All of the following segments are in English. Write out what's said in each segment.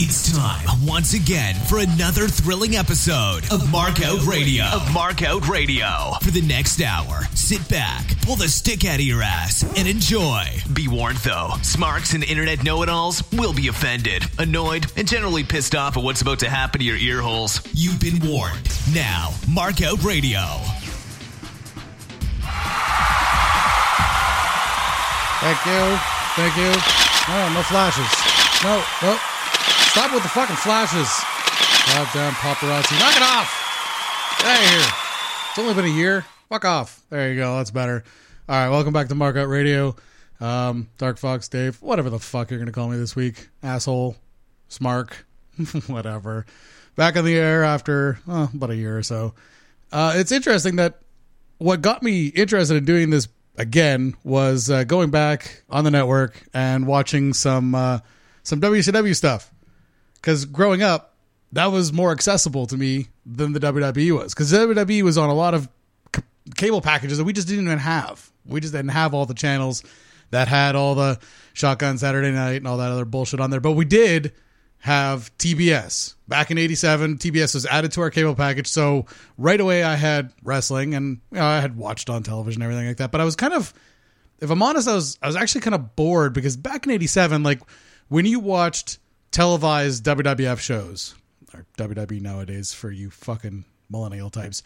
It's time once again for another thrilling episode of Markout Radio. Of Markout Radio. For the next hour, sit back, pull the stick out of your ass, and enjoy. Be warned though, smarks and internet know-it-alls will be offended, annoyed, and generally pissed off at what's about to happen to your ear holes. You've been warned. Now, Markout Radio. Thank you. Thank you. No, no flashes. No, no. Stop with the fucking flashes. Goddamn paparazzi. Knock it off. Get out of here. It's only been a year. Fuck off. There you go. That's better. All right. Welcome back to Markout Radio. Um, Dark Fox, Dave, whatever the fuck you're going to call me this week. Asshole, Smark, whatever. Back on the air after oh, about a year or so. Uh, it's interesting that what got me interested in doing this again was uh, going back on the network and watching some uh, some WCW stuff. Because growing up, that was more accessible to me than the WWE was. Because WWE was on a lot of c- cable packages that we just didn't even have. We just didn't have all the channels that had all the Shotgun Saturday Night and all that other bullshit on there. But we did have TBS. Back in 87, TBS was added to our cable package. So right away I had wrestling and you know, I had watched on television and everything like that. But I was kind of if I'm honest, I was I was actually kind of bored because back in 87, like when you watched televised WWF shows or WWE nowadays for you fucking millennial types.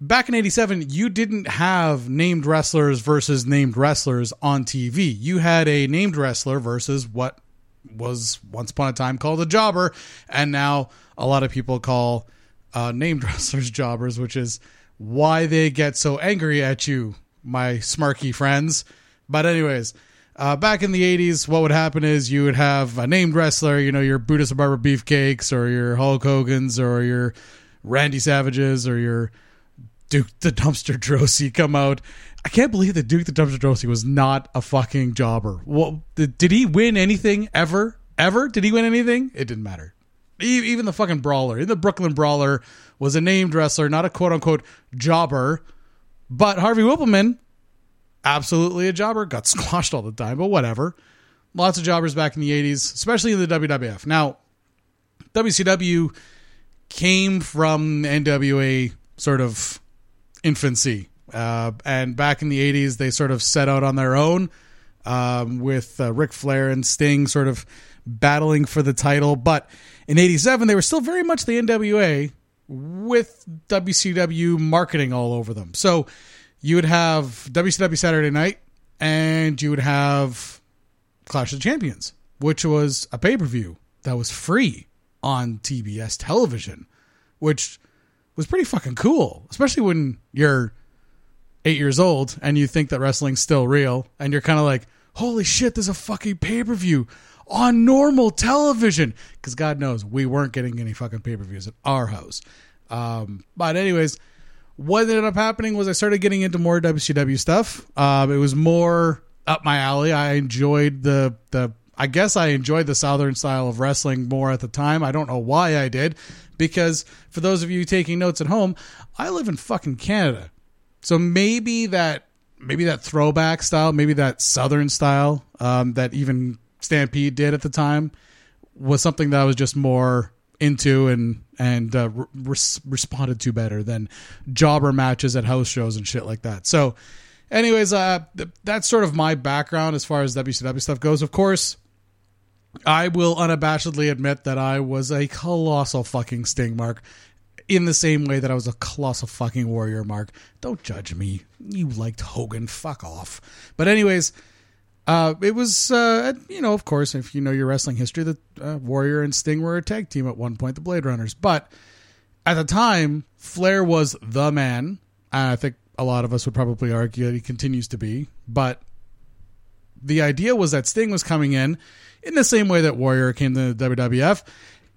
Back in 87, you didn't have named wrestlers versus named wrestlers on TV. You had a named wrestler versus what was once upon a time called a jobber, and now a lot of people call uh, named wrestlers jobbers, which is why they get so angry at you, my smarky friends. But anyways, uh, back in the 80s, what would happen is you would have a named wrestler, you know, your and Barber Beefcakes or your Hulk Hogan's or your Randy Savages or your Duke the Dumpster Droese come out. I can't believe that Duke the Dumpster Droese was not a fucking jobber. Well, did, he win anything ever? Ever? Did he win anything? It didn't matter. Even the fucking brawler the Brooklyn Brawler was a named wrestler, not a quote unquote jobber. But Harvey Wippleman, absolutely a jobber, got squashed all the time, but whatever. Lots of jobbers back in the 80s, especially in the WWF. Now, WCW came from NWA sort of infancy. Uh, and back in the 80s, they sort of set out on their own um, with uh, Ric Flair and Sting sort of battling for the title. But in 87, they were still very much the NWA with WCW marketing all over them. So you would have WCW Saturday Night and you would have Clash of the Champions, which was a pay per view that was free on TBS television, which was pretty fucking cool, especially when you're eight years old and you think that wrestling's still real and you're kind of like, holy shit, there's a fucking pay per view on normal television. Because God knows we weren't getting any fucking pay per views at our house. Um, but, anyways, what ended up happening was I started getting into more WCW stuff. Um, it was more up my alley. I enjoyed the the I guess I enjoyed the southern style of wrestling more at the time. I don't know why I did because for those of you taking notes at home, I live in fucking Canada. So maybe that maybe that throwback style, maybe that southern style um, that even Stampede did at the time was something that was just more into and and uh, re- responded to better than jobber matches at house shows and shit like that. So, anyways, uh, th- that's sort of my background as far as WCW stuff goes. Of course, I will unabashedly admit that I was a colossal fucking Sting mark. In the same way that I was a colossal fucking warrior mark. Don't judge me. You liked Hogan. Fuck off. But anyways, uh, it was, uh, you know, of course, if you know your wrestling history, that uh, Warrior and Sting were a tag team at one point, the Blade Runners. But at the time, Flair was the man. And I think a lot of us would probably argue that he continues to be. But the idea was that Sting was coming in in the same way that Warrior came to the WWF,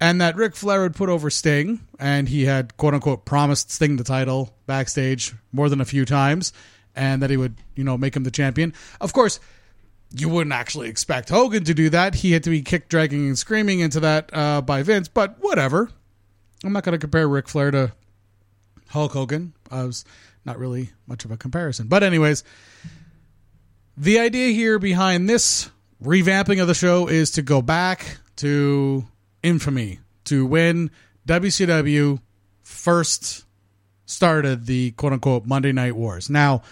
and that Ric Flair would put over Sting, and he had quote unquote promised Sting the title backstage more than a few times, and that he would, you know, make him the champion. Of course, you wouldn't actually expect Hogan to do that. He had to be kicked, dragging, and screaming into that uh, by Vince, but whatever. I'm not going to compare Ric Flair to Hulk Hogan. I was not really much of a comparison. But, anyways, the idea here behind this revamping of the show is to go back to infamy to when WCW first started the quote unquote Monday Night Wars. Now,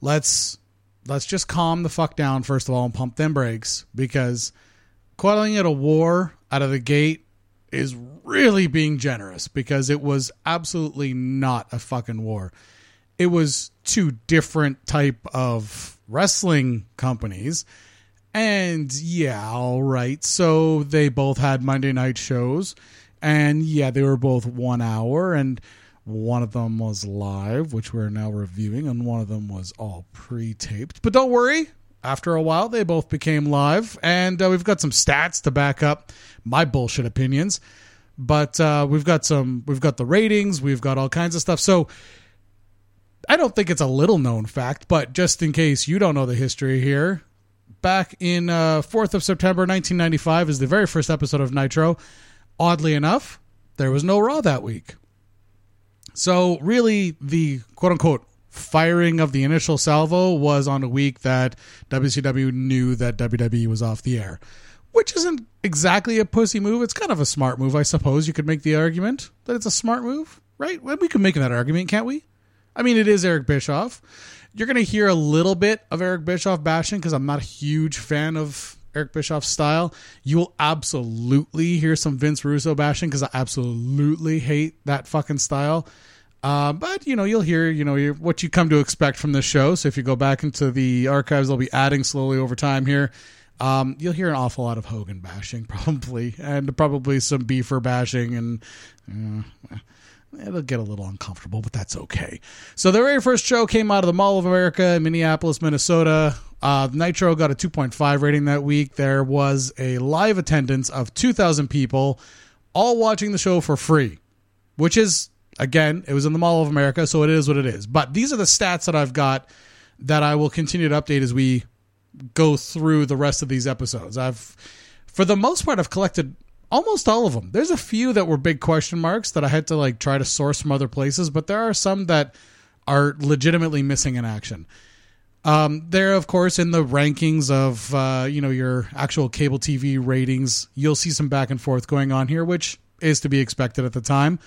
let's let's just calm the fuck down first of all and pump them brakes because calling it a war out of the gate is really being generous because it was absolutely not a fucking war. It was two different type of wrestling companies. And yeah, all right. So they both had Monday night shows. And yeah, they were both one hour. And one of them was live, which we're now reviewing. And one of them was all pre taped. But don't worry. After a while, they both became live. And uh, we've got some stats to back up my bullshit opinions. But uh, we've got some, we've got the ratings, we've got all kinds of stuff. So I don't think it's a little known fact, but just in case you don't know the history here, back in uh, 4th of September 1995 is the very first episode of Nitro. Oddly enough, there was no Raw that week. So, really, the quote unquote firing of the initial salvo was on a week that WCW knew that WWE was off the air, which isn't exactly a pussy move. It's kind of a smart move, I suppose. You could make the argument that it's a smart move, right? We can make that argument, can't we? I mean, it is Eric Bischoff. You're going to hear a little bit of Eric Bischoff bashing because I'm not a huge fan of Eric Bischoff style. You will absolutely hear some Vince Russo bashing because I absolutely hate that fucking style. Uh, but you know, you'll hear you know what you come to expect from this show. So if you go back into the archives, they'll be adding slowly over time here. Um, you'll hear an awful lot of Hogan bashing, probably, and probably some Beefer bashing, and uh, it'll get a little uncomfortable, but that's okay. So the very first show came out of the Mall of America in Minneapolis, Minnesota. Uh, Nitro got a 2.5 rating that week. There was a live attendance of 2,000 people, all watching the show for free, which is again, it was in the Mall of America, so it is what it is. But these are the stats that I've got that I will continue to update as we go through the rest of these episodes. I've, for the most part, I've collected almost all of them. There's a few that were big question marks that I had to like try to source from other places, but there are some that are legitimately missing in action. Um, they're of course in the rankings of uh, you know your actual cable TV ratings. You'll see some back and forth going on here, which is to be expected at the time.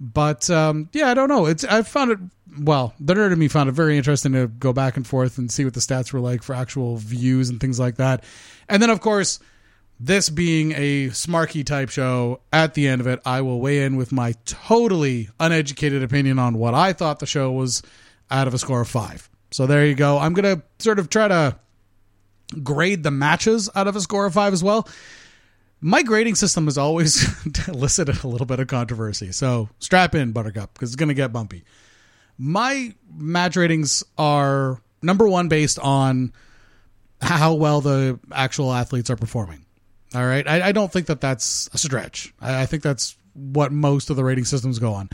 But um, yeah, I don't know. It's I found it well. The nerd in me found it very interesting to go back and forth and see what the stats were like for actual views and things like that. And then of course this being a smarky type show, at the end of it, I will weigh in with my totally uneducated opinion on what I thought the show was out of a score of five. So there you go. I'm going to sort of try to grade the matches out of a score of five as well. My grading system has always elicited a little bit of controversy. So strap in, Buttercup, because it's going to get bumpy. My match ratings are number one based on how well the actual athletes are performing. All right. I, I don't think that that's a stretch. I, I think that's what most of the rating systems go on.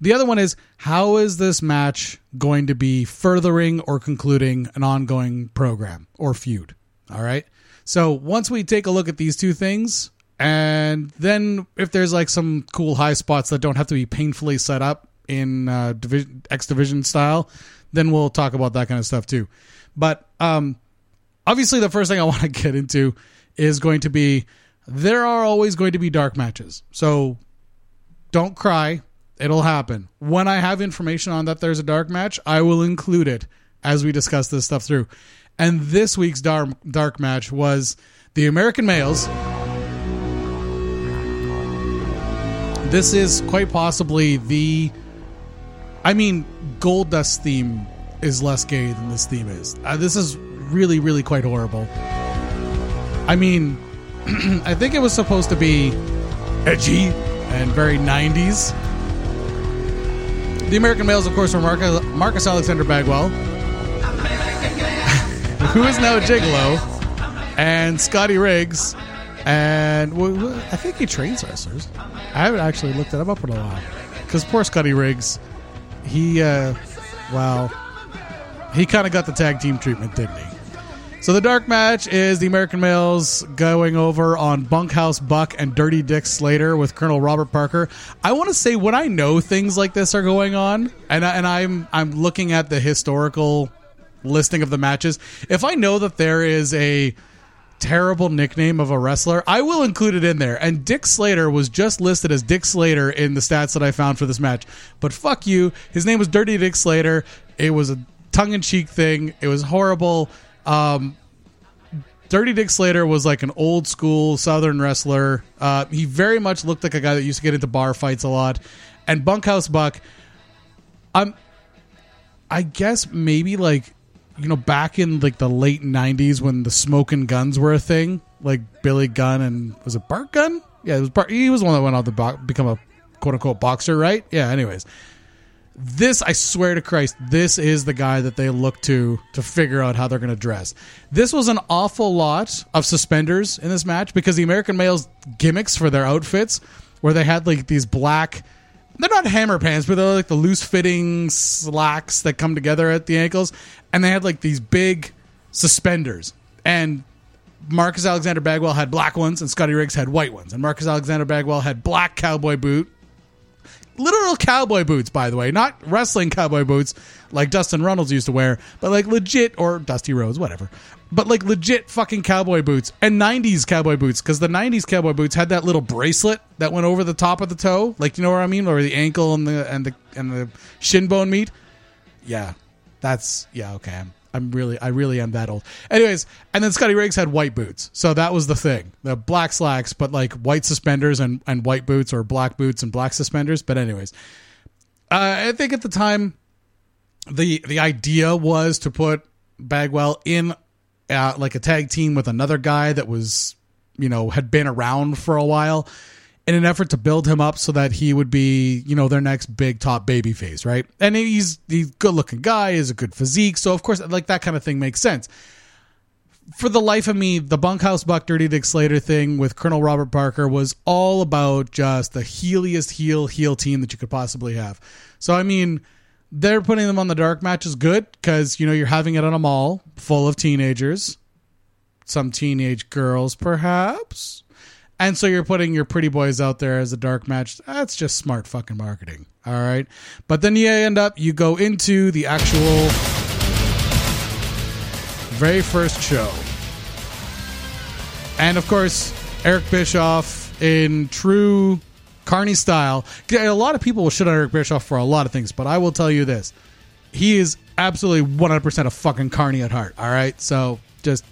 The other one is how is this match going to be furthering or concluding an ongoing program or feud? All right. So once we take a look at these two things, and then if there's like some cool high spots that don't have to be painfully set up in uh, division, X Division style, then we'll talk about that kind of stuff too. But um, obviously, the first thing I want to get into is going to be there are always going to be dark matches. So don't cry. It'll happen. When I have information on that there's a dark match, I will include it as we discuss this stuff through. And this week's dark, dark match was the American Males. This is quite possibly the. I mean, Goldust theme is less gay than this theme is. Uh, this is really, really quite horrible. I mean, I think it was supposed to be edgy and very 90s. The American males, of course, were Marcus, Marcus Alexander Bagwell, who is now Gigolo, and Scotty Riggs, and I think he trains wrestlers. I haven't actually looked it up in a while. Because poor Scotty Riggs, he, uh, well, he kind of got the tag team treatment, didn't he? So the dark match is the American males going over on Bunkhouse Buck and Dirty Dick Slater with Colonel Robert Parker. I want to say when I know things like this are going on, and I, and I'm I'm looking at the historical listing of the matches. If I know that there is a terrible nickname of a wrestler. I will include it in there. And Dick Slater was just listed as Dick Slater in the stats that I found for this match. But fuck you. His name was Dirty Dick Slater. It was a tongue in cheek thing. It was horrible. Um, Dirty Dick Slater was like an old school Southern wrestler. Uh, he very much looked like a guy that used to get into bar fights a lot. And Bunkhouse Buck, I'm, I guess maybe like you know, back in like the late '90s when the smoking guns were a thing, like Billy Gunn and was it Bart Gunn? Yeah, it was Bart. He was the one that went on to bo- become a quote unquote boxer, right? Yeah. Anyways, this I swear to Christ, this is the guy that they look to to figure out how they're going to dress. This was an awful lot of suspenders in this match because the American males gimmicks for their outfits, where they had like these black they're not hammer pants, but they're like the loose fitting slacks that come together at the ankles. And they had like these big suspenders. And Marcus Alexander Bagwell had black ones, and Scotty Riggs had white ones. And Marcus Alexander Bagwell had black cowboy boot, literal cowboy boots, by the way, not wrestling cowboy boots like Dustin Runnels used to wear, but like legit or Dusty Rhodes, whatever. But like legit fucking cowboy boots and 90s cowboy boots because the 90s cowboy boots had that little bracelet that went over the top of the toe, like you know what I mean, or the ankle and the and the and the shin bone meat. Yeah, that's yeah okay. I'm, I'm really I really am that old. Anyways, and then Scotty Riggs had white boots, so that was the thing. The black slacks, but like white suspenders and and white boots, or black boots and black suspenders. But anyways, uh, I think at the time, the the idea was to put Bagwell in uh, like a tag team with another guy that was you know had been around for a while in an effort to build him up so that he would be, you know, their next big top baby face, right? And he's he's good looking guy, is a good physique, so of course, like that kind of thing makes sense. For the life of me, the bunkhouse buck dirty Dick Slater thing with Colonel Robert Parker was all about just the heeliest heel heel team that you could possibly have. So I mean, they're putting them on the dark match is good because you know you're having it on a mall full of teenagers, some teenage girls perhaps and so you're putting your pretty boys out there as a dark match. That's just smart fucking marketing. All right. But then you end up, you go into the actual very first show. And of course, Eric Bischoff in true Carney style. A lot of people will shit on Eric Bischoff for a lot of things, but I will tell you this. He is absolutely 100% a fucking Carney at heart. All right. So just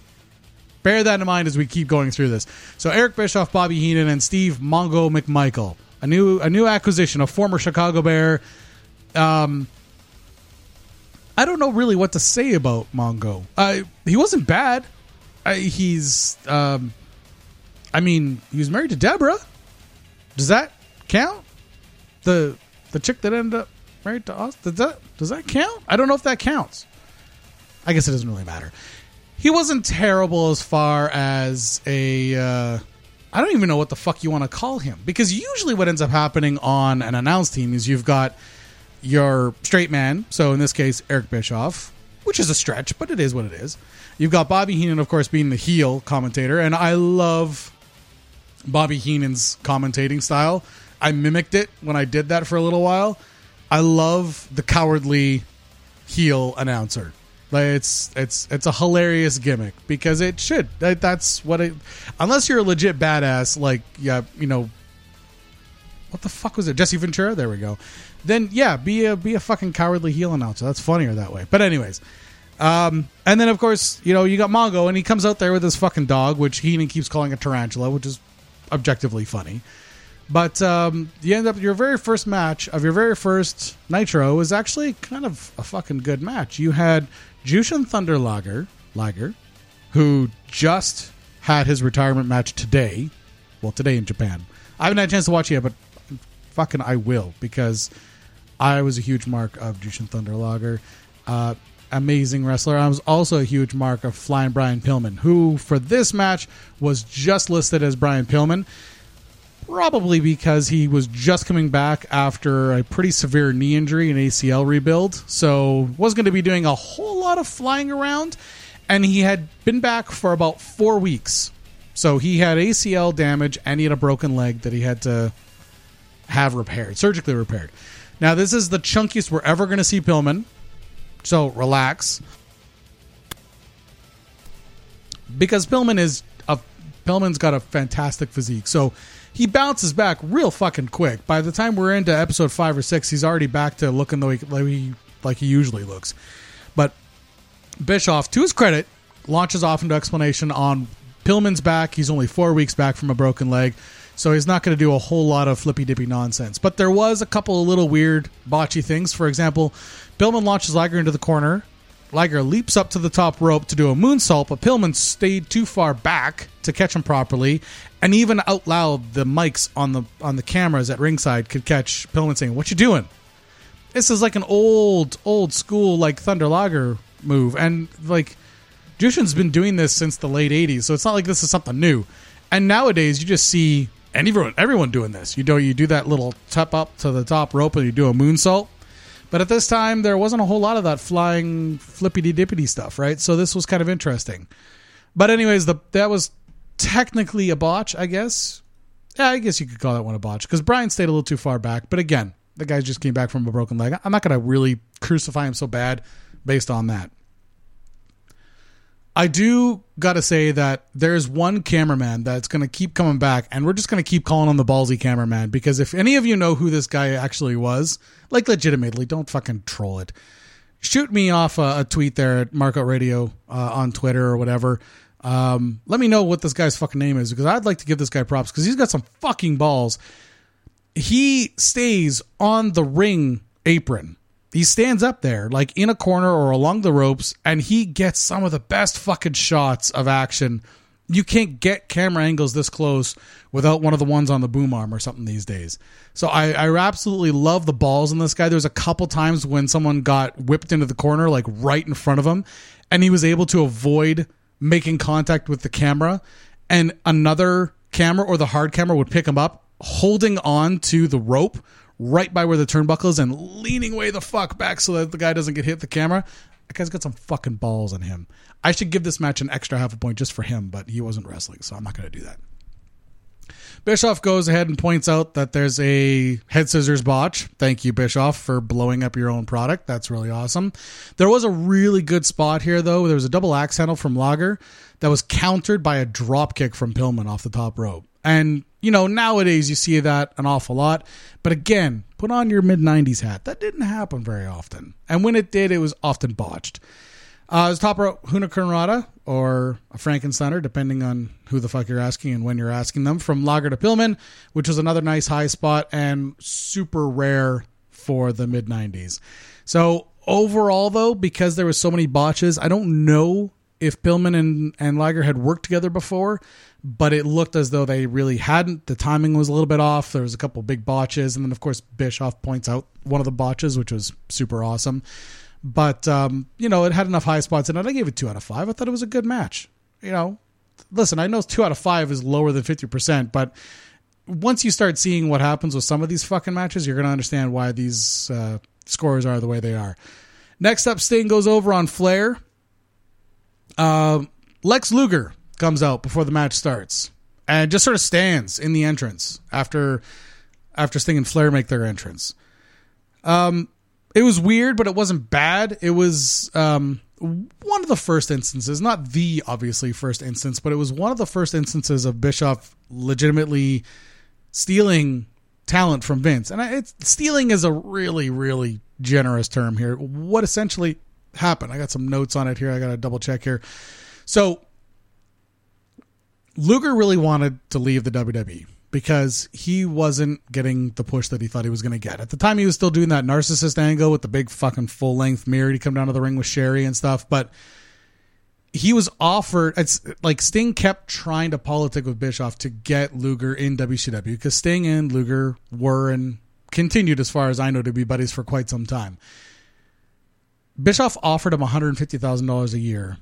bear that in mind as we keep going through this. So Eric Bischoff, Bobby Heenan, and Steve Mongo McMichael, a new a new acquisition, a former Chicago Bear. Um, I don't know really what to say about Mongo. Uh, he wasn't bad. Uh, he's, um, I mean, he was married to Deborah. Does that count? The the chick that ended up married to us. Does that does that count? I don't know if that counts. I guess it doesn't really matter he wasn't terrible as far as a. Uh, I don't even know what the fuck you want to call him because usually what ends up happening on an announced team is you've got your straight man, so in this case Eric Bischoff, which is a stretch, but it is what it is. You've got Bobby Heenan, of course, being the heel commentator, and I love Bobby Heenan's commentating style. I mimicked it when I did that for a little while. I love the cowardly heel announcer. Like it's it's it's a hilarious gimmick because it should. That, that's what it. Unless you're a legit badass, like yeah, you know. What the fuck was it? Jesse Ventura. There we go. Then yeah, be a be a fucking cowardly heel announcer. That's funnier that way. But anyways, um, and then of course you know you got Mongo, and he comes out there with his fucking dog, which Heenan keeps calling a tarantula, which is objectively funny. But um, you end up your very first match of your very first Nitro is actually kind of a fucking good match. You had Jushin Thunder Liger, Liger, who just had his retirement match today. Well, today in Japan. I haven't had a chance to watch it yet, but fucking I will because I was a huge mark of Jushin Thunder Liger. Uh, amazing wrestler. I was also a huge mark of Flying Brian Pillman, who for this match was just listed as Brian Pillman probably because he was just coming back after a pretty severe knee injury and ACL rebuild. So was going to be doing a whole lot of flying around, and he had been back for about four weeks. So he had ACL damage and he had a broken leg that he had to have repaired, surgically repaired. Now this is the chunkiest we're ever going to see Pillman. So relax. Because Pillman is a Pillman's got a fantastic physique. So he bounces back real fucking quick. By the time we're into episode five or six, he's already back to looking the way like he, like he usually looks. But Bischoff, to his credit, launches off into explanation on Pillman's back. He's only four weeks back from a broken leg. So he's not going to do a whole lot of flippy dippy nonsense. But there was a couple of little weird botchy things. For example, Pillman launches Liger into the corner. Liger leaps up to the top rope to do a moonsault, but Pillman stayed too far back to catch him properly, and even out loud the mics on the on the cameras at ringside could catch Pillman saying, "What you doing?" This is like an old old school like Thunder Liger move, and like Jushin's been doing this since the late '80s, so it's not like this is something new. And nowadays, you just see everyone everyone doing this. You do you do that little tap up to the top rope and you do a moonsault. But at this time, there wasn't a whole lot of that flying flippity dippity stuff, right? So this was kind of interesting. But anyways, the that was technically a botch, I guess. Yeah, I guess you could call that one a botch because Brian stayed a little too far back. But again, the guy just came back from a broken leg. I'm not going to really crucify him so bad based on that. I do got to say that there's one cameraman that's going to keep coming back, and we're just going to keep calling him the ballsy cameraman because if any of you know who this guy actually was, like legitimately, don't fucking troll it. Shoot me off a, a tweet there at Markout Radio uh, on Twitter or whatever. Um, let me know what this guy's fucking name is because I'd like to give this guy props because he's got some fucking balls. He stays on the ring apron he stands up there like in a corner or along the ropes and he gets some of the best fucking shots of action you can't get camera angles this close without one of the ones on the boom arm or something these days. So I, I absolutely love the balls in this guy. There's a couple times when someone got whipped into the corner, like right in front of him, and he was able to avoid making contact with the camera. And another camera or the hard camera would pick him up, holding on to the rope right by where the turnbuckle is and leaning way the fuck back so that the guy doesn't get hit the camera. That guy's got some fucking balls on him. I should give this match an extra half a point just for him, but he wasn't wrestling, so I'm not going to do that. Bischoff goes ahead and points out that there's a head scissors botch. Thank you, Bischoff, for blowing up your own product. That's really awesome. There was a really good spot here, though. There was a double axe handle from Liger that was countered by a drop kick from Pillman off the top rope. And, you know, nowadays you see that an awful lot. But again, put on your mid 90s hat. That didn't happen very often. And when it did, it was often botched. Uh, it was top rope Hurricanrana or a Frankensteiner, depending on who the fuck you're asking and when you're asking them, from Liger to Pillman, which was another nice high spot and super rare for the mid 90s. So overall, though, because there was so many botches, I don't know if Pillman and, and Liger had worked together before, but it looked as though they really hadn't. The timing was a little bit off. There was a couple big botches, and then of course Bischoff points out one of the botches, which was super awesome. But um, you know, it had enough high spots in it. I gave it two out of five. I thought it was a good match. You know, listen, I know two out of five is lower than fifty percent, but once you start seeing what happens with some of these fucking matches, you're going to understand why these uh, scores are the way they are. Next up, Sting goes over on Flair. Uh, Lex Luger comes out before the match starts and just sort of stands in the entrance after after Sting and Flair make their entrance. Um, it was weird, but it wasn't bad. It was um, one of the first instances, not the obviously first instance, but it was one of the first instances of Bischoff legitimately stealing talent from Vince. And it's stealing is a really, really generous term here. What essentially happened? I got some notes on it here. I got to double check here. So Luger really wanted to leave the WWE because he wasn't getting the push that he thought he was going to get. At the time, he was still doing that narcissist angle with the big fucking full length mirror to come down to the ring with Sherry and stuff. But he was offered. It's like Sting kept trying to politic with Bischoff to get Luger in WCW because Sting and Luger were and continued, as far as I know, to be buddies for quite some time. Bischoff offered him one hundred fifty thousand dollars a year,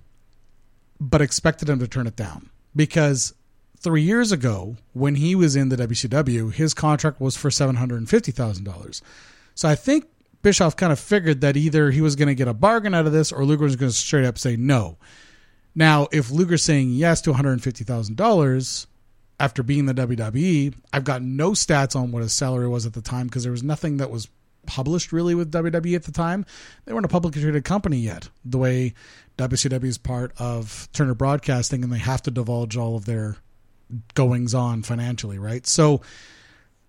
but expected him to turn it down because three years ago, when he was in the WCW, his contract was for seven hundred and fifty thousand dollars. So I think Bischoff kind of figured that either he was going to get a bargain out of this, or Luger was going to straight up say no. Now, if Luger's saying yes to one hundred fifty thousand dollars after being the WWE, I've got no stats on what his salary was at the time because there was nothing that was published really with WWE at the time. They weren't a publicly traded company yet, the way WCW is part of Turner Broadcasting and they have to divulge all of their goings on financially, right? So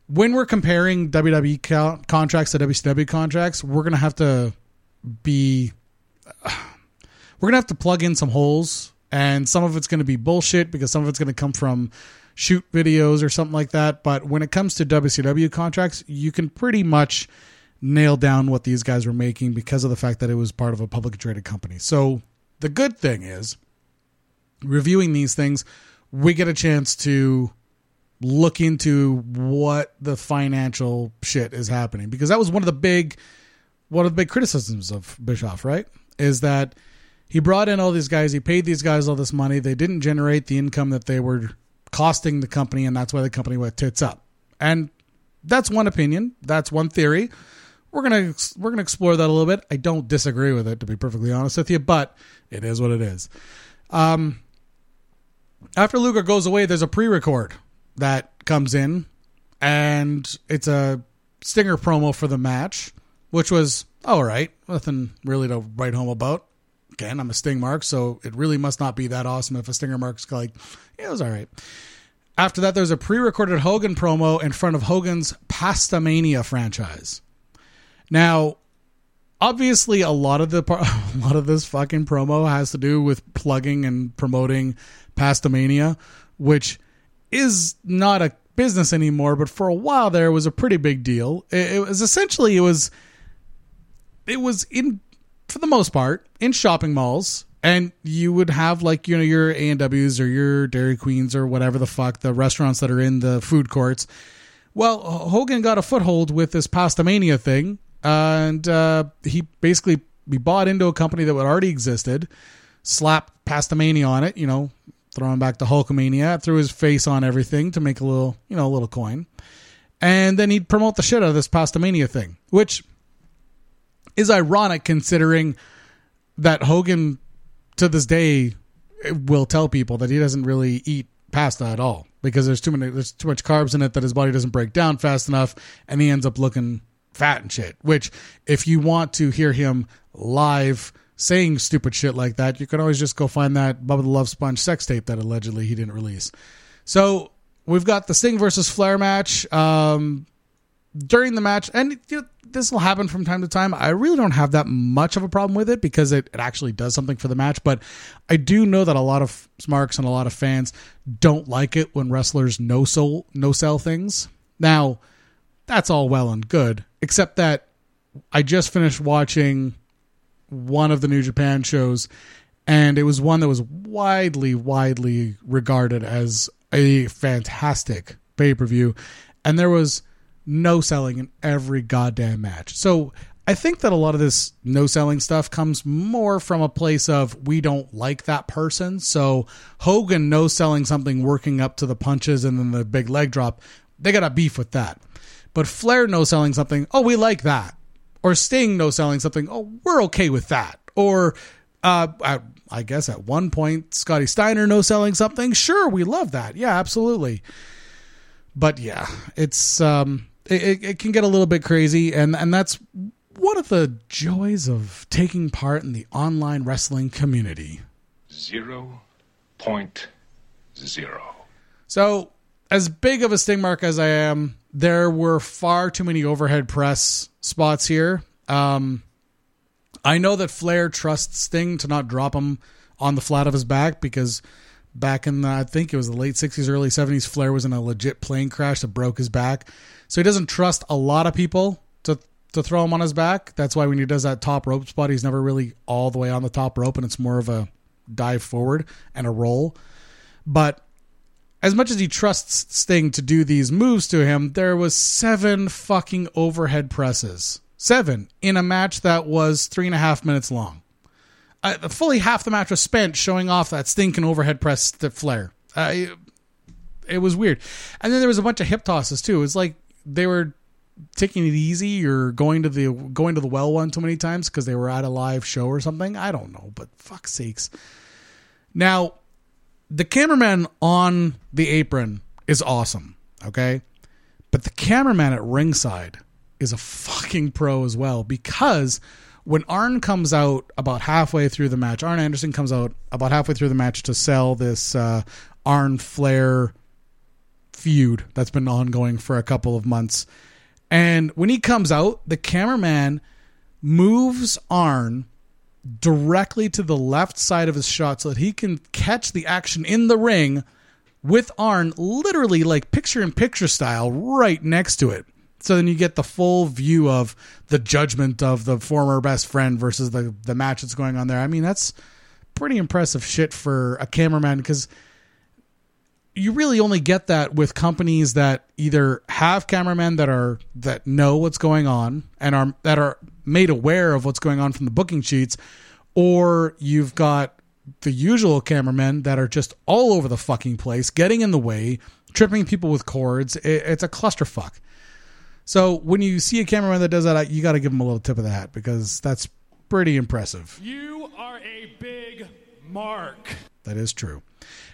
when we're comparing WWE co- contracts to WCW contracts, we're going to have to be we're going to have to plug in some holes and some of it's going to be bullshit because some of it's going to come from shoot videos or something like that, but when it comes to WCW contracts, you can pretty much nail down what these guys were making because of the fact that it was part of a publicly traded company. So the good thing is reviewing these things, we get a chance to look into what the financial shit is happening because that was one of the big one of the big criticisms of Bischoff, right? Is that he brought in all these guys, he paid these guys all this money, they didn't generate the income that they were costing the company, and that's why the company went tits up. And that's one opinion, that's one theory. We're gonna we're gonna explore that a little bit. I don't disagree with it, to be perfectly honest with you, but it is what it is. Um, after Luger goes away, there's a pre-record that comes in, and it's a stinger promo for the match, which was all right. Nothing really to write home about. Again, I'm a Sting mark, so it really must not be that awesome if a Stinger mark's like, yeah, it was all right. After that, there's a pre-recorded Hogan promo in front of Hogan's Pastamania franchise. Now, obviously, a lot of the a lot of this fucking promo has to do with plugging and promoting Pastamania, which is not a business anymore, but for a while there it was a pretty big deal. It, it was essentially it was it was in for the most part in shopping malls and you would have like you know your A and W's or your Dairy Queens or whatever the fuck the restaurants that are in the food courts. Well, Hogan got a foothold with this Pastamania thing, and uh, he basically he bought into a company that already existed, slapped Pastamania on it, you know, throwing back to Hulkamania, threw his face on everything to make a little you know a little coin, and then he'd promote the shit out of this Pastamania thing, which is ironic considering that Hogan to this day will tell people that he doesn't really eat pasta at all because there's too many there's too much carbs in it that his body doesn't break down fast enough and he ends up looking fat and shit which if you want to hear him live saying stupid shit like that you can always just go find that Bubba the Love Sponge sex tape that allegedly he didn't release so we've got the Sting versus Flair match um, during the match, and you know, this will happen from time to time. I really don't have that much of a problem with it because it, it actually does something for the match. But I do know that a lot of smarks and a lot of fans don't like it when wrestlers no soul no sell things. Now, that's all well and good, except that I just finished watching one of the New Japan shows, and it was one that was widely, widely regarded as a fantastic pay per view, and there was no selling in every goddamn match. So I think that a lot of this no selling stuff comes more from a place of we don't like that person. So Hogan no selling something working up to the punches and then the big leg drop, they got a beef with that. But Flair no selling something, oh, we like that. Or Sting no selling something, oh, we're okay with that. Or uh, at, I guess at one point, Scotty Steiner no selling something, sure, we love that. Yeah, absolutely. But yeah, it's um it, it can get a little bit crazy, and and that's one of the joys of taking part in the online wrestling community. Zero point zero. So, as big of a sting mark as I am, there were far too many overhead press spots here. Um, I know that Flair trusts Sting to not drop him on the flat of his back because back in the, I think it was the late 60s, early 70s, Flair was in a legit plane crash that broke his back. So he doesn't trust a lot of people to to throw him on his back. That's why when he does that top rope spot, he's never really all the way on the top rope, and it's more of a dive forward and a roll. But as much as he trusts Sting to do these moves to him, there was seven fucking overhead presses. Seven in a match that was three and a half minutes long. Uh, fully half the match was spent showing off that stinking overhead press the Flair. Uh, it, it was weird. And then there was a bunch of hip tosses too. It was like they were taking it easy or going to the going to the well one too many times because they were at a live show or something. I don't know, but fuck sakes. Now, the cameraman on the apron is awesome, okay? But the cameraman at ringside is a fucking pro as well because when Arn comes out about halfway through the match, Arn Anderson comes out about halfway through the match to sell this uh, Arn Flair feud that's been ongoing for a couple of months. And when he comes out, the cameraman moves Arn directly to the left side of his shot so that he can catch the action in the ring with Arn literally like picture in picture style right next to it. So then you get the full view of the judgment of the former best friend versus the the match that's going on there. I mean, that's pretty impressive shit for a cameraman because you really only get that with companies that either have cameramen that are that know what's going on and are that are made aware of what's going on from the booking sheets or you've got the usual cameramen that are just all over the fucking place, getting in the way, tripping people with cords. It, it's a clusterfuck. So when you see a cameraman that does that, you got to give him a little tip of the hat because that's pretty impressive. You are a big mark. That is true.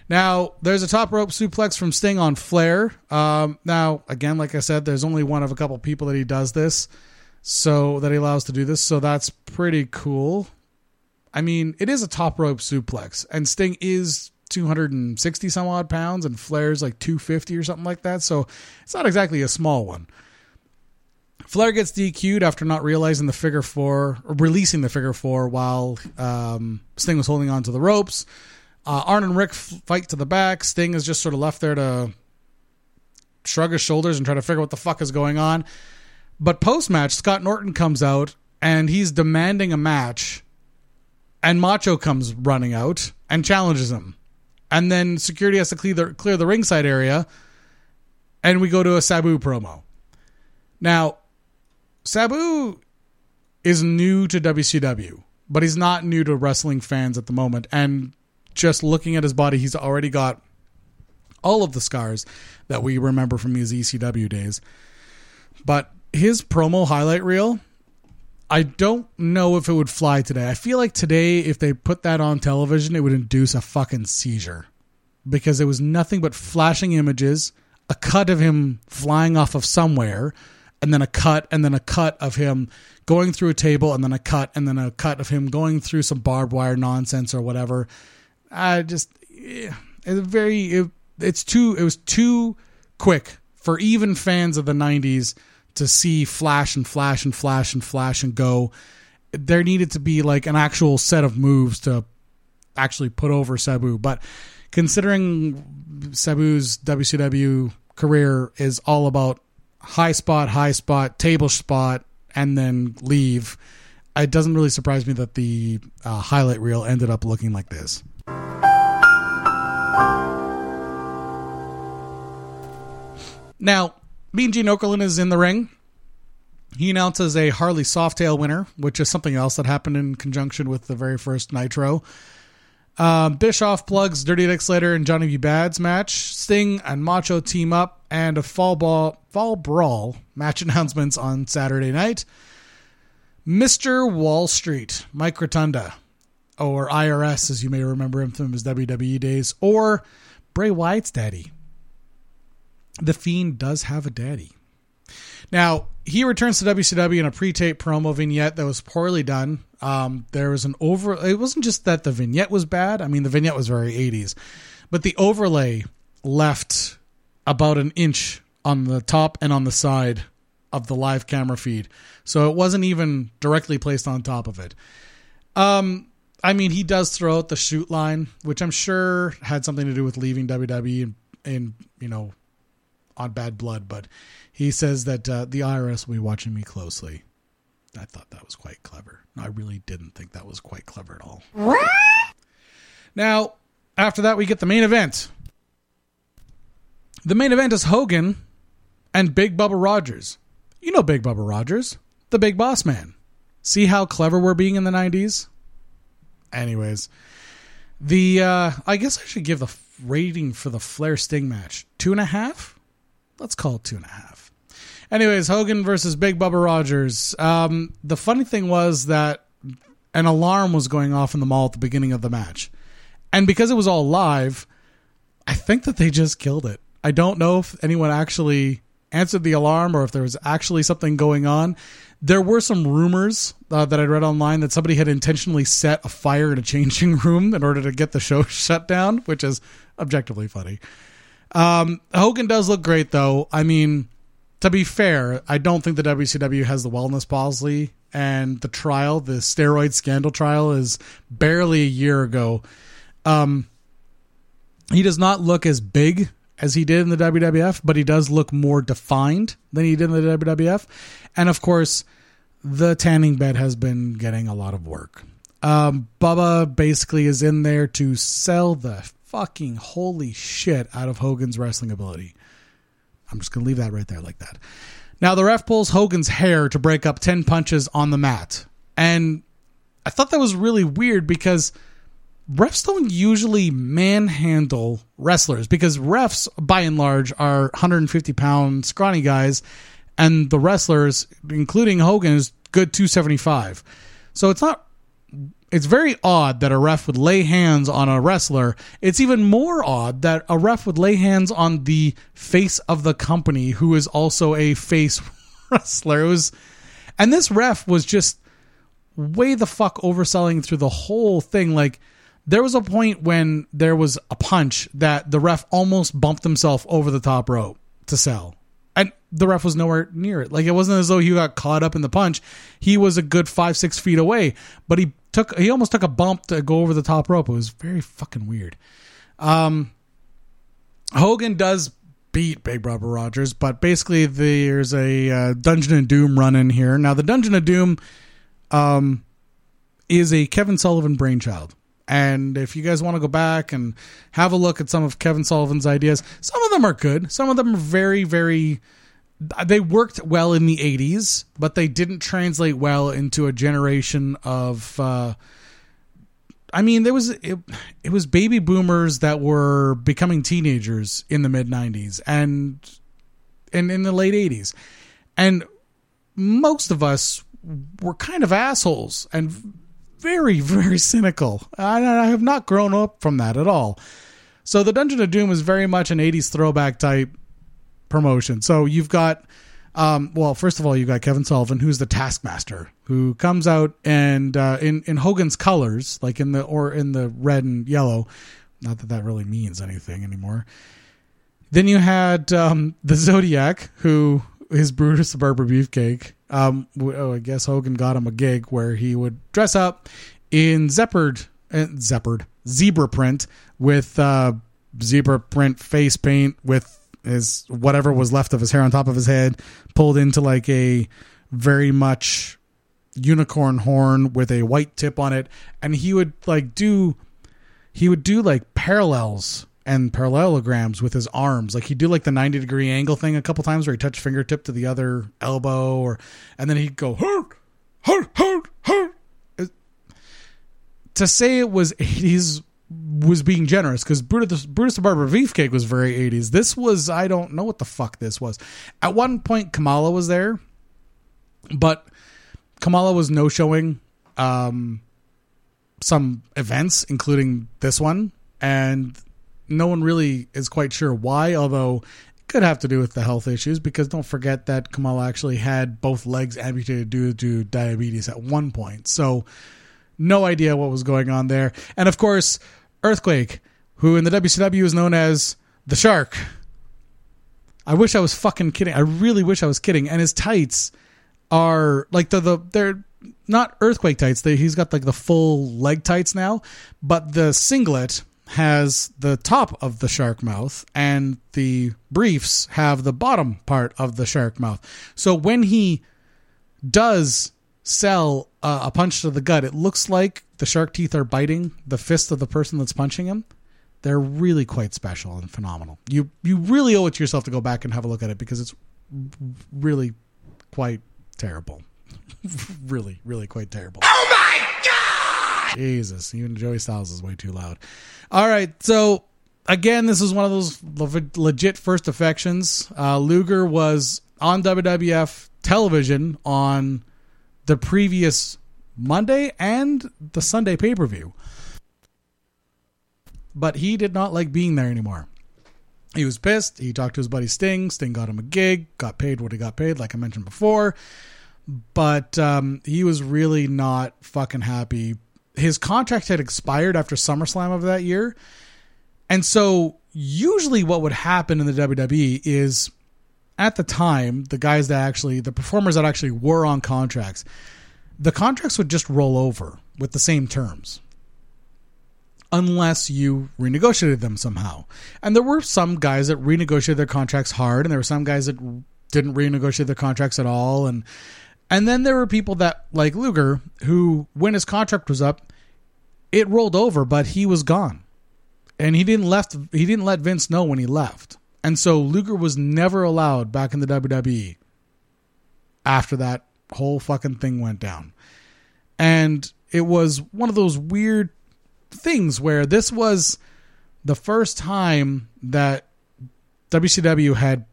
Now, there's a top rope suplex from Sting on Flair. Um, now, again, like I said, there's only one of a couple people that he does this, so that he allows to do this. So that's pretty cool. I mean, it is a top rope suplex, and Sting is 260 some odd pounds, and Flair's like 250 or something like that. So it's not exactly a small one. Flair gets DQ'd after not realizing the figure four, or releasing the figure four while um, Sting was holding on to the ropes. Uh, Arn and Ric fight to the back. Sting is just sort of left there to shrug his shoulders and try to figure out what the fuck is going on. But post match, Scott Norton comes out and he's demanding a match. And Macho comes running out and challenges him. And then security has to clear the, clear the ringside area. And we go to a Sabu promo. Now, Sabu is new to WCW, but he's not new to wrestling fans at the moment. And just looking at his body, he's already got all of the scars that we remember from his ECW days. But his promo highlight reel, I don't know if it would fly today. I feel like today, if they put that on television, it would induce a fucking seizure because it was nothing but flashing images, a cut of him flying off of somewhere, and then a cut, and then a cut of him going through a table, and then a cut, and then a cut of him going through some barbed wire nonsense or whatever. I just, eh, it's very, it, it's too, it was too quick for even fans of the 90s to see flash and flash and flash and flash and go. There needed to be like an actual set of moves to actually put over Sabu. But considering Sabu's WCW career is all about high spot, high spot, table spot, and then leave, it doesn't really surprise me that the uh, highlight reel ended up looking like this. Now, Mean Gene Okerlund is in the ring. He announces a Harley Softail winner, which is something else that happened in conjunction with the very first Nitro. Um, Bischoff plugs Dirty Dick Slater and Johnny B. Bad's match. Sting and Macho team up, and a fall ball, fall brawl match announcements on Saturday night. Mr. Wall Street, Mike Rotunda, or IRS, as you may remember him from his WWE days, or Bray Wyatt's daddy. The Fiend does have a daddy. Now, he returns to WCW in a pre-tape promo vignette that was poorly done. Um, there was an over. It wasn't just that the vignette was bad. I mean, the vignette was very 80s, but the overlay left about an inch on the top and on the side of the live camera feed, so it wasn't even directly placed on top of it. Um, I mean, he does throw out the shoot line, which I'm sure had something to do with leaving WWE and, and you know, on bad blood, but he says that uh, the IRS will be watching me closely. I thought that was quite clever. I really didn't think that was quite clever at all. What? Now, after that, we get the main event. The main event is Hogan and Big Bubba Rogers. You know Big Bubba Rogers, the big boss man. See how clever we're being in the 90s? Anyways, the uh, I guess I should give the rating for the Flair Sting match two and a half. Let's call it two and a half. Anyways, Hogan versus Big Bubba Rogers. Um, the funny thing was that an alarm was going off in the mall at the beginning of the match, and because it was all live, I think that they just killed it. I don't know if anyone actually answered the alarm or if there was actually something going on. There were some rumors uh, that I read online that somebody had intentionally set a fire in a changing room in order to get the show shut down, which is objectively funny. Um, Hogan does look great, though. I mean, to be fair, I don't think the WCW has the wellness policy, and the trial, the steroid scandal trial, is barely a year ago. Um, he does not look as big as he did in the WWF, but he does look more defined than he did in the WWF. And of course, the tanning bed has been getting a lot of work. Um, Bubba basically is in there to sell the fucking holy shit out of Hogan's wrestling ability. I'm just going to leave that right there like that. Now, the ref pulls Hogan's hair to break up 10 punches on the mat. And I thought that was really weird because refs don't usually manhandle wrestlers because refs, by and large, are 150 pound scrawny guys, and the wrestlers, including Hogan, is good 275. So it's not. It's very odd that a ref would lay hands on a wrestler. It's even more odd that a ref would lay hands on the face of the company, who is also a face wrestler. It was, and this ref was just way the fuck overselling through the whole thing. Like, there was a point when there was a punch that the ref almost bumped himself over the top rope to sell. And the ref was nowhere near it. Like it wasn't as though he got caught up in the punch. He was a good five, six feet away, but he took he almost took a bump to go over the top rope. It was very fucking weird. Um Hogan does beat Big Bubba Rogers, but basically there's a uh, Dungeon of Doom run in here. Now the Dungeon of Doom um is a Kevin Sullivan brainchild. And if you guys want to go back and have a look at some of Kevin Sullivan's ideas, some of them are good. Some of them are very, very. They worked well in the 80s, but they didn't translate well into a generation of. Uh, I mean, there was it, it was baby boomers that were becoming teenagers in the mid 90s and and in the late 80s. And most of us were kind of assholes and very, very cynical. I, I have not grown up from that at all. So the Dungeon of Doom is very much an 80s throwback type promotion. So you've got, um, well, first of all, you've got Kevin Sullivan, who's the Taskmaster, who comes out and uh, in in Hogan's colors, like in the or in the red and yellow. Not that that really means anything anymore. Then you had um, the Zodiac, who is Brutus the Barber Beefcake, um, oh, I guess Hogan got him a gig where he would dress up in zeppard, uh, zeppard, zebra print with uh, zebra print face paint with his whatever was left of his hair on top of his head pulled into like a very much unicorn horn with a white tip on it and he would like do he would do like parallels and parallelograms with his arms. Like he'd do like the 90 degree angle thing a couple times where he touched fingertip to the other elbow or and then he'd go hurt, hurt, hurt, hurt. To say it was 80s was being generous because Brutus, Brutus the Barber Beefcake was very 80s. This was, I don't know what the fuck this was. At one point, Kamala was there, but Kamala was no showing um, some events, including this one. And no one really is quite sure why, although it could have to do with the health issues because don't forget that Kamala actually had both legs amputated due to diabetes at one point. So no idea what was going on there. And of course, Earthquake, who in the WCW is known as the Shark. I wish I was fucking kidding. I really wish I was kidding. And his tights are like the the they're not earthquake tights. They, he's got like the full leg tights now, but the singlet has the top of the shark mouth and the briefs have the bottom part of the shark mouth. So when he does sell uh, a punch to the gut, it looks like the shark teeth are biting the fist of the person that's punching him. They're really quite special and phenomenal. You you really owe it to yourself to go back and have a look at it because it's really quite terrible. really, really quite terrible. Oh my god! Jesus, even Joey Styles is way too loud. All right, so again, this is one of those legit first affections. Uh, Luger was on WWF television on the previous Monday and the Sunday pay per view, but he did not like being there anymore. He was pissed. He talked to his buddy Sting. Sting got him a gig, got paid what he got paid, like I mentioned before. But um, he was really not fucking happy his contract had expired after SummerSlam of that year. And so usually what would happen in the WWE is at the time, the guys that actually, the performers that actually were on contracts, the contracts would just roll over with the same terms unless you renegotiated them somehow. And there were some guys that renegotiated their contracts hard, and there were some guys that didn't renegotiate their contracts at all. And and then there were people that like Luger, who when his contract was up, it rolled over, but he was gone, and he didn't left. He didn't let Vince know when he left, and so Luger was never allowed back in the WWE after that whole fucking thing went down, and it was one of those weird things where this was the first time that WCW had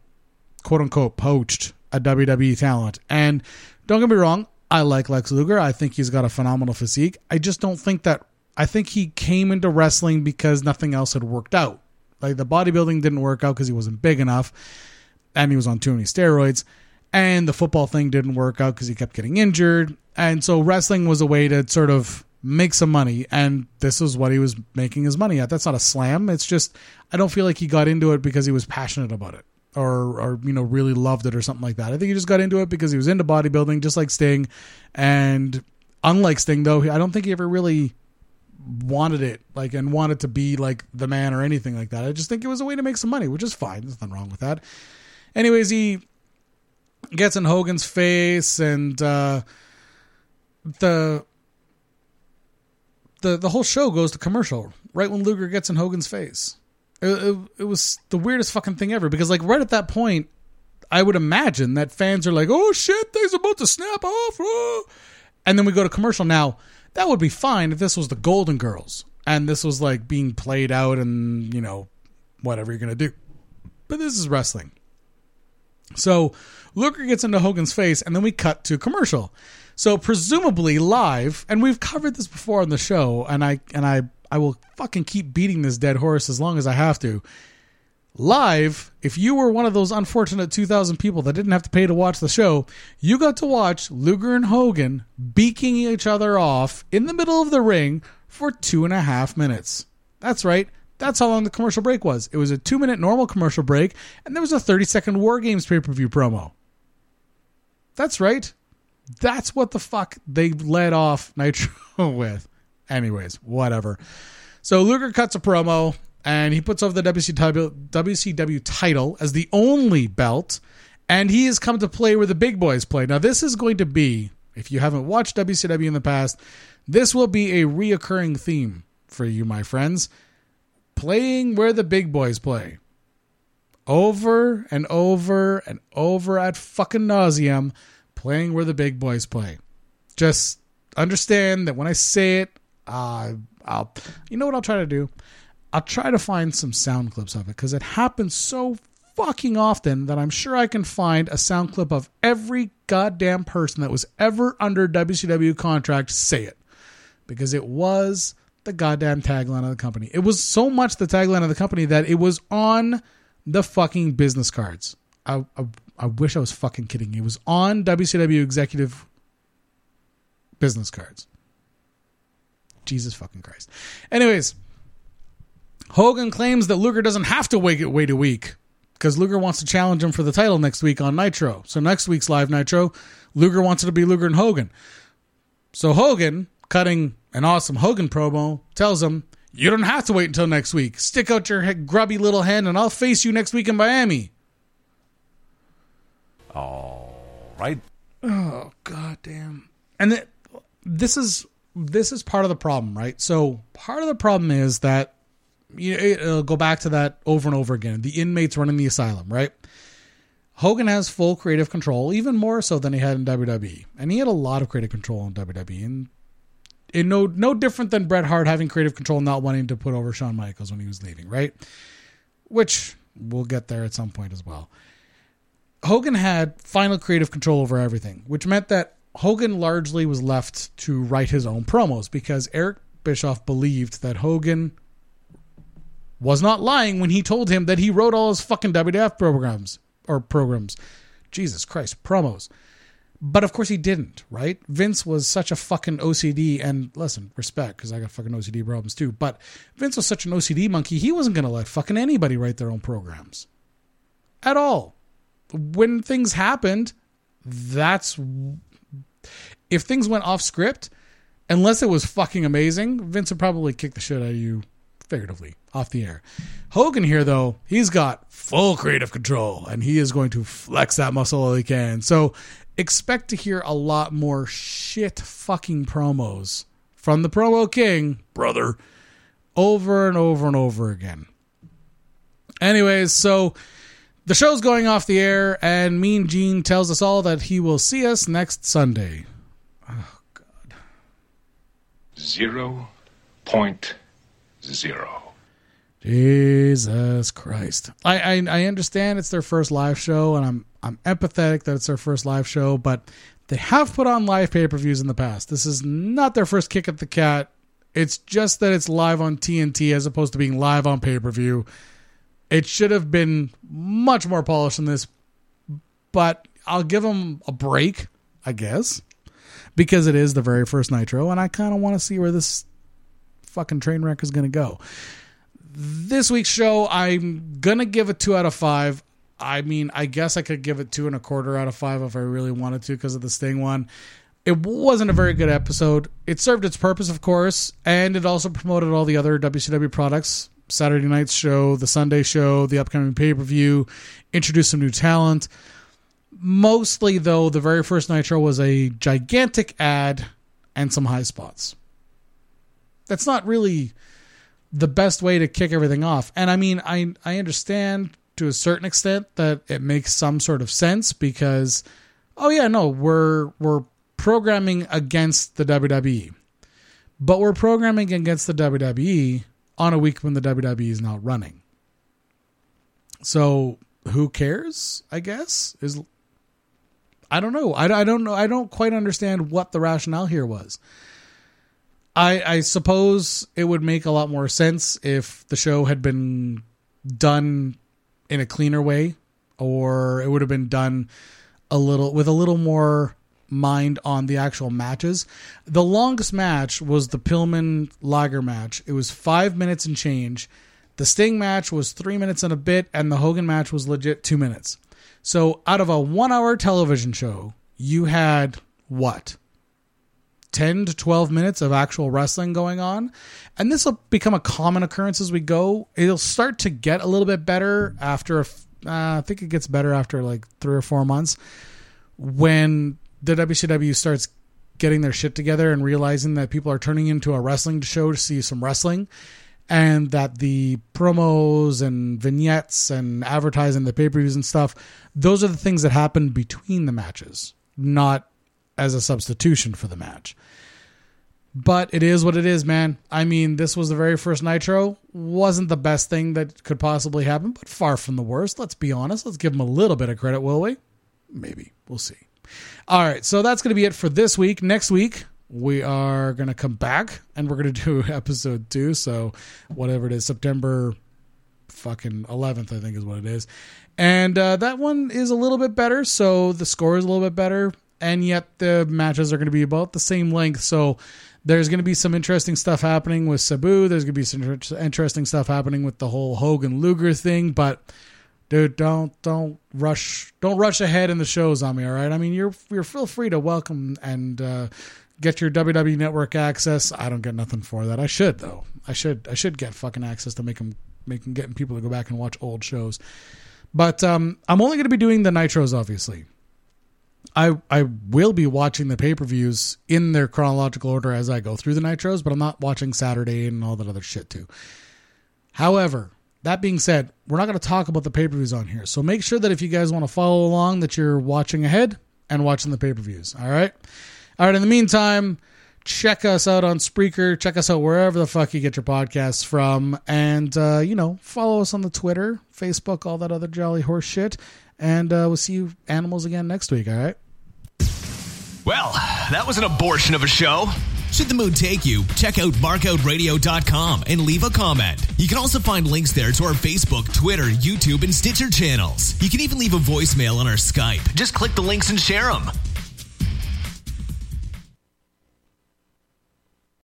quote unquote poached a WWE talent. And don't get me wrong, I like Lex Luger. I think he's got a phenomenal physique. I just don't think that I think he came into wrestling because nothing else had worked out. Like the bodybuilding didn't work out because he wasn't big enough and he was on too many steroids. And the football thing didn't work out because he kept getting injured. And so wrestling was a way to sort of make some money and this is what he was making his money at. That's not a slam. It's just i don't feel like he got into it because he was passionate about it or or you know really loved it or something like that. I think he just got into it because he was into bodybuilding just like sting. And unlike sting though i don't think he ever really wanted it like and wanted to be like the man or anything like that. I just think it was a way to make some money which is fine. There's nothing wrong with that. Anyways he gets in hogan's face and uh the the the whole show goes to commercial right when Luger gets in Hogan's face. It, it, it, was the weirdest fucking thing ever because like right at that point, I would imagine that fans are like, "Oh shit, things about to snap off," oh. and then we go to commercial. Now that would be fine if this was the Golden Girls and this was like being played out and you know whatever you're gonna do, but this is wrestling. So Luger gets into Hogan's face, and then we cut to commercial. So presumably live, and we've covered this before on the show, and I and I I will fucking keep beating this dead horse as long as I have to. Live, if you were one of those unfortunate 2,000 people that didn't have to pay to watch the show, you got to watch Luger and Hogan beaking each other off in the middle of the ring for two and a half minutes. That's right. That's how long the commercial break was. It was a two minute normal commercial break, and there was a 30 second War Games pay per view promo. That's right. That's what the fuck they led off Nitro with. Anyways, whatever. So Luger cuts a promo and he puts over the WCW, WCW title as the only belt, and he has come to play where the big boys play. Now, this is going to be, if you haven't watched WCW in the past, this will be a reoccurring theme for you, my friends. Playing where the big boys play. Over and over and over at fucking nauseum playing where the big boys play. Just understand that when I say it, uh, I'll, you know what I'll try to do? I'll try to find some sound clips of it because it happens so fucking often that I'm sure I can find a sound clip of every goddamn person that was ever under WCW contract say it because it was the goddamn tagline of the company. It was so much the tagline of the company that it was on the fucking business cards. I, I, I wish I was fucking kidding. It was on WCW executive business cards. Jesus fucking Christ. Anyways, Hogan claims that Luger doesn't have to wait, wait a week because Luger wants to challenge him for the title next week on Nitro. So next week's live Nitro, Luger wants it to be Luger and Hogan. So Hogan, cutting an awesome Hogan promo, tells him, "You don't have to wait until next week. Stick out your grubby little hand, and I'll face you next week in Miami." All right. Oh god damn. And th- this is this is part of the problem, right? So part of the problem is that you know, it'll go back to that over and over again. The inmates running the asylum, right? Hogan has full creative control, even more so than he had in WWE, and he had a lot of creative control in WWE, and in no no different than Bret Hart having creative control, not wanting to put over Shawn Michaels when he was leaving, right? Which we'll get there at some point as well. Hogan had final creative control over everything, which meant that Hogan largely was left to write his own promos because Eric Bischoff believed that Hogan was not lying when he told him that he wrote all his fucking WWF programs or programs. Jesus Christ, promos. But of course he didn't, right? Vince was such a fucking OCD, and listen, respect, because I got fucking OCD problems too. But Vince was such an OCD monkey, he wasn't going to let fucking anybody write their own programs at all. When things happened, that's if things went off script, unless it was fucking amazing, Vince would probably kick the shit out of you figuratively off the air. Hogan here though, he's got full creative control and he is going to flex that muscle all he can. So expect to hear a lot more shit fucking promos from the promo king, brother, over and over and over again. Anyways, so the show's going off the air, and Mean Gene tells us all that he will see us next Sunday. Oh, God. Zero point zero. Jesus Christ. I, I, I understand it's their first live show, and I'm I'm empathetic that it's their first live show, but they have put on live pay per views in the past. This is not their first kick at the cat. It's just that it's live on TNT as opposed to being live on pay per view. It should have been much more polished than this, but I'll give them a break, I guess, because it is the very first Nitro, and I kind of want to see where this fucking train wreck is going to go. This week's show, I'm going to give a two out of five. I mean, I guess I could give it two and a quarter out of five if I really wanted to because of the Sting one. It wasn't a very good episode. It served its purpose, of course, and it also promoted all the other WCW products Saturday night's show, the Sunday show, the upcoming pay per view, introduced some new talent. Mostly, though, the very first Nitro was a gigantic ad and some high spots. That's not really the best way to kick everything off. And I mean, I I understand to a certain extent that it makes some sort of sense because oh yeah, no, we're we're programming against the WWE. But we're programming against the WWE on a week when the WWE is not running. So who cares? I guess is I don't know. I, I don't know. I don't quite understand what the rationale here was. I I suppose it would make a lot more sense if the show had been done in a cleaner way, or it would have been done a little with a little more mind on the actual matches. The longest match was the Pillman Liger match. It was five minutes and change. The Sting match was three minutes and a bit, and the Hogan match was legit two minutes. So out of a one hour television show, you had what? 10 to 12 minutes of actual wrestling going on. And this will become a common occurrence as we go. It'll start to get a little bit better after, uh, I think it gets better after like three or four months when the WCW starts getting their shit together and realizing that people are turning into a wrestling show to see some wrestling and that the promos and vignettes and advertising the pay-per-views and stuff those are the things that happen between the matches not as a substitution for the match but it is what it is man i mean this was the very first nitro wasn't the best thing that could possibly happen but far from the worst let's be honest let's give them a little bit of credit will we maybe we'll see all right, so that's going to be it for this week. Next week, we are going to come back and we're going to do episode two. So, whatever it is, September fucking 11th, I think is what it is. And uh, that one is a little bit better. So, the score is a little bit better. And yet, the matches are going to be about the same length. So, there's going to be some interesting stuff happening with Sabu. There's going to be some interesting stuff happening with the whole Hogan Luger thing. But dude, don't don't rush don't rush ahead in the shows on me. All right, I mean you're you're feel free to welcome and uh, get your WWE Network access. I don't get nothing for that. I should though. I should I should get fucking access to make them making getting people to go back and watch old shows. But um, I'm only going to be doing the nitros, obviously. I I will be watching the pay per views in their chronological order as I go through the nitros, but I'm not watching Saturday and all that other shit too. However, that being said, we're not going to talk about the pay per views on here. So make sure that if you guys want to follow along, that you're watching ahead and watching the pay per views. All right. All right. In the meantime, check us out on Spreaker. Check us out wherever the fuck you get your podcasts from. And, uh, you know, follow us on the Twitter, Facebook, all that other jolly horse shit. And uh, we'll see you animals again next week. All right. Well, that was an abortion of a show. Should the mood take you, check out markoutradio.com and leave a comment. You can also find links there to our Facebook, Twitter, YouTube, and Stitcher channels. You can even leave a voicemail on our Skype. Just click the links and share them.